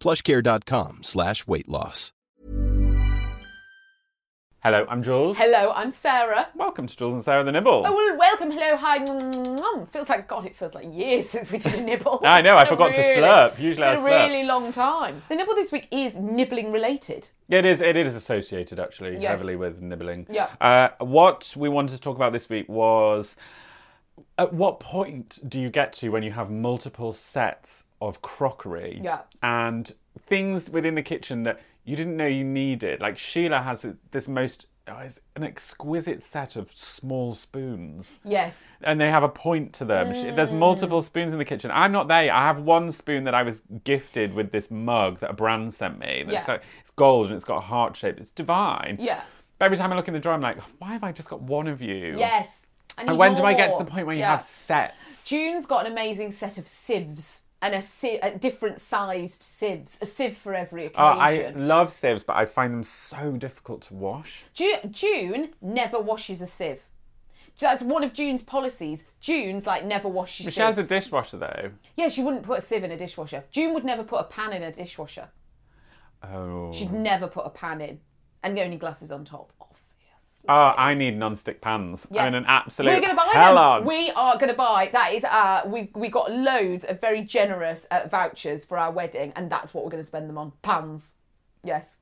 plushcare.com slash weight loss. Hello, I'm Jules. Hello, I'm Sarah. Welcome to Jules and Sarah the Nibble. Oh, well, welcome, hello, hi. Feels like, God, it feels like years since we did a nibble. I know, I been a forgot to slurp. Usually it's I been a really long time. The nibble this week is nibbling related. It is. It is associated actually Yes. heavily with nibbling. Yeah. Uh, what we wanted to talk about this week was at what point do you get to when you have multiple sets of crockery Yeah. and things within the kitchen that you didn't know you needed? Like Sheila has this most oh, it's an exquisite set of small spoons. Yes. and they have a point to them. She- There's mm. multiple spoons in the kitchen. I'm not there. I have one spoon that I was gifted with this mug that a brand sent me. Yeah. like- it's gold and it's got a heart shape. It's divine. Yeah. But every time I look in the drawer, I'm like, why have I just got one of you? Yes. And when do I get to the point where you Yeah. have sets? June's got an amazing set of sieves and a, a different sized sieves, a sieve for every Oh, I love sieves, but I find them so difficult to wash. Ju- June never washes a sieve. That's one of June's policies. June's like never washes She has a dishwasher though. Yeah, she wouldn't put a sieve in a dishwasher. June would never put a pan in a dishwasher. Oh. She'd never put a pan in. And only glasses on top. Obvious. Oh, I need non-stick pans. Yeah. I'm an absolute We're going to buy hell them. on. We are going to buy. That is our. We we got loads of very generous uh, vouchers for our wedding, and that's what we're going to spend them on. Pans. Yes.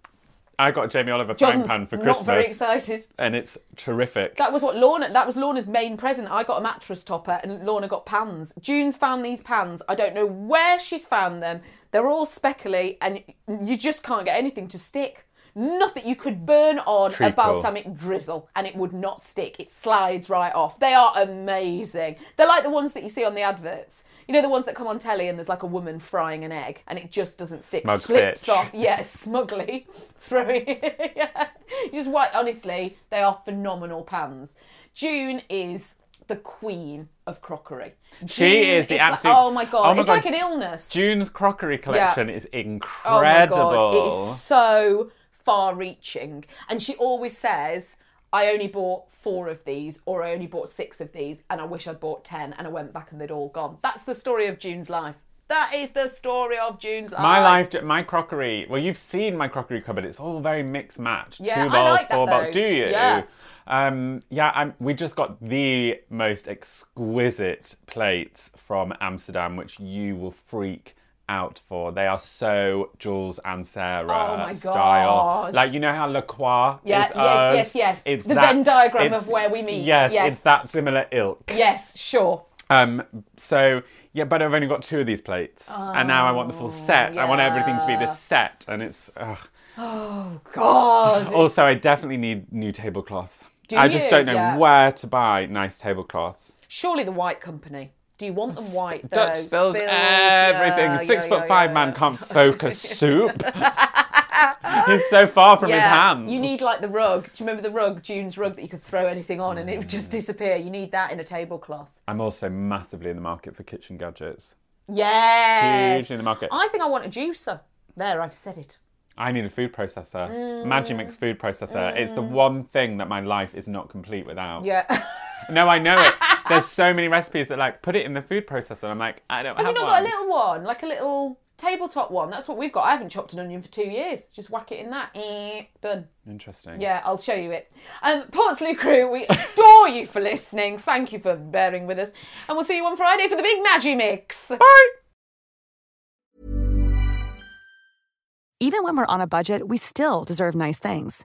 I got Jamie Oliver frying John's pan for Christmas. not very excited. and it's terrific. That was what Lorna. That was Lorna's main present. I got a mattress topper, and Lorna got pans. June's found these pans. I don't know where she's found them. They're all speckly, and you just can't get anything to stick. Nothing. You could burn on a Treacle. balsamic drizzle, and it would not stick. It slides right off. They are amazing. They're like the ones that you see on the adverts. You know the ones that come on telly, and there's like a woman frying an egg, and it just doesn't stick. Smug Slips bitch. off. Yeah, smugly throwing. yeah. Just what? Honestly, they are phenomenal pans. June is the queen of crockery. She is the like- absolute- oh my god! Oh my it's God. like an illness. June's crockery collection is incredible. Oh my god! It is so far-reaching, and she always says. I only bought four of these, or I only bought six of these, and I wish I'd bought ten, and I went back and they'd all gone. That's the story of June's life. That is the story of June's life. my life, my crockery. Well, you've seen my crockery cupboard. It's all very mixed match. Yeah, Two I bowls, like that four bowls. Do you? Yeah. Um, yeah, I'm, we just got the most exquisite plates from Amsterdam, which you will freak out for. They are so Jules and Sarah Oh my style. God. Like you know how La Croix Yeah, is yes, us? yes, yes. It's The that- Venn diagram of where we meet. Yes, Yes. it's that similar ilk. Yes, sure. Um, so yeah, but I've only got two of these plates, and now I want the full set. I want everything to be this set, and it's. Ugh. God. Also, I definitely need new tablecloths. Do I just don't know Yeah. where to buy nice tablecloths. Surely the White Company. Do you want them white though? Dutch spills Spills, everything. yeah, Six yeah, foot yeah, five man can't focus soup. He's so far from his hands. you need like the rug. Do you remember the rug, June's rug, that you could throw anything on and it would Mm. just disappear? You need that in a tablecloth. I'm also massively in the market for kitchen gadgets. Yes. Huge in the market. I think I want a juicer. There, I've said it. I need a food processor. Mm. Magimix food processor. It's the one thing that my life is not complete without. Yeah. No, I know it. There's so many recipes that like put it in the food processor. I'm like, I don't Have have, you not one. got a little one, like a little tabletop one? That's what we've got. I haven't chopped an onion for two years. Just whack it in that. Eh, done. Interesting. Yeah, I'll show you it. Um, Portslade crew, we adore you for listening. Thank you for bearing with us. And we'll see you on Friday for the big Magimix. Bye. Even when we're on a budget, we still deserve nice things.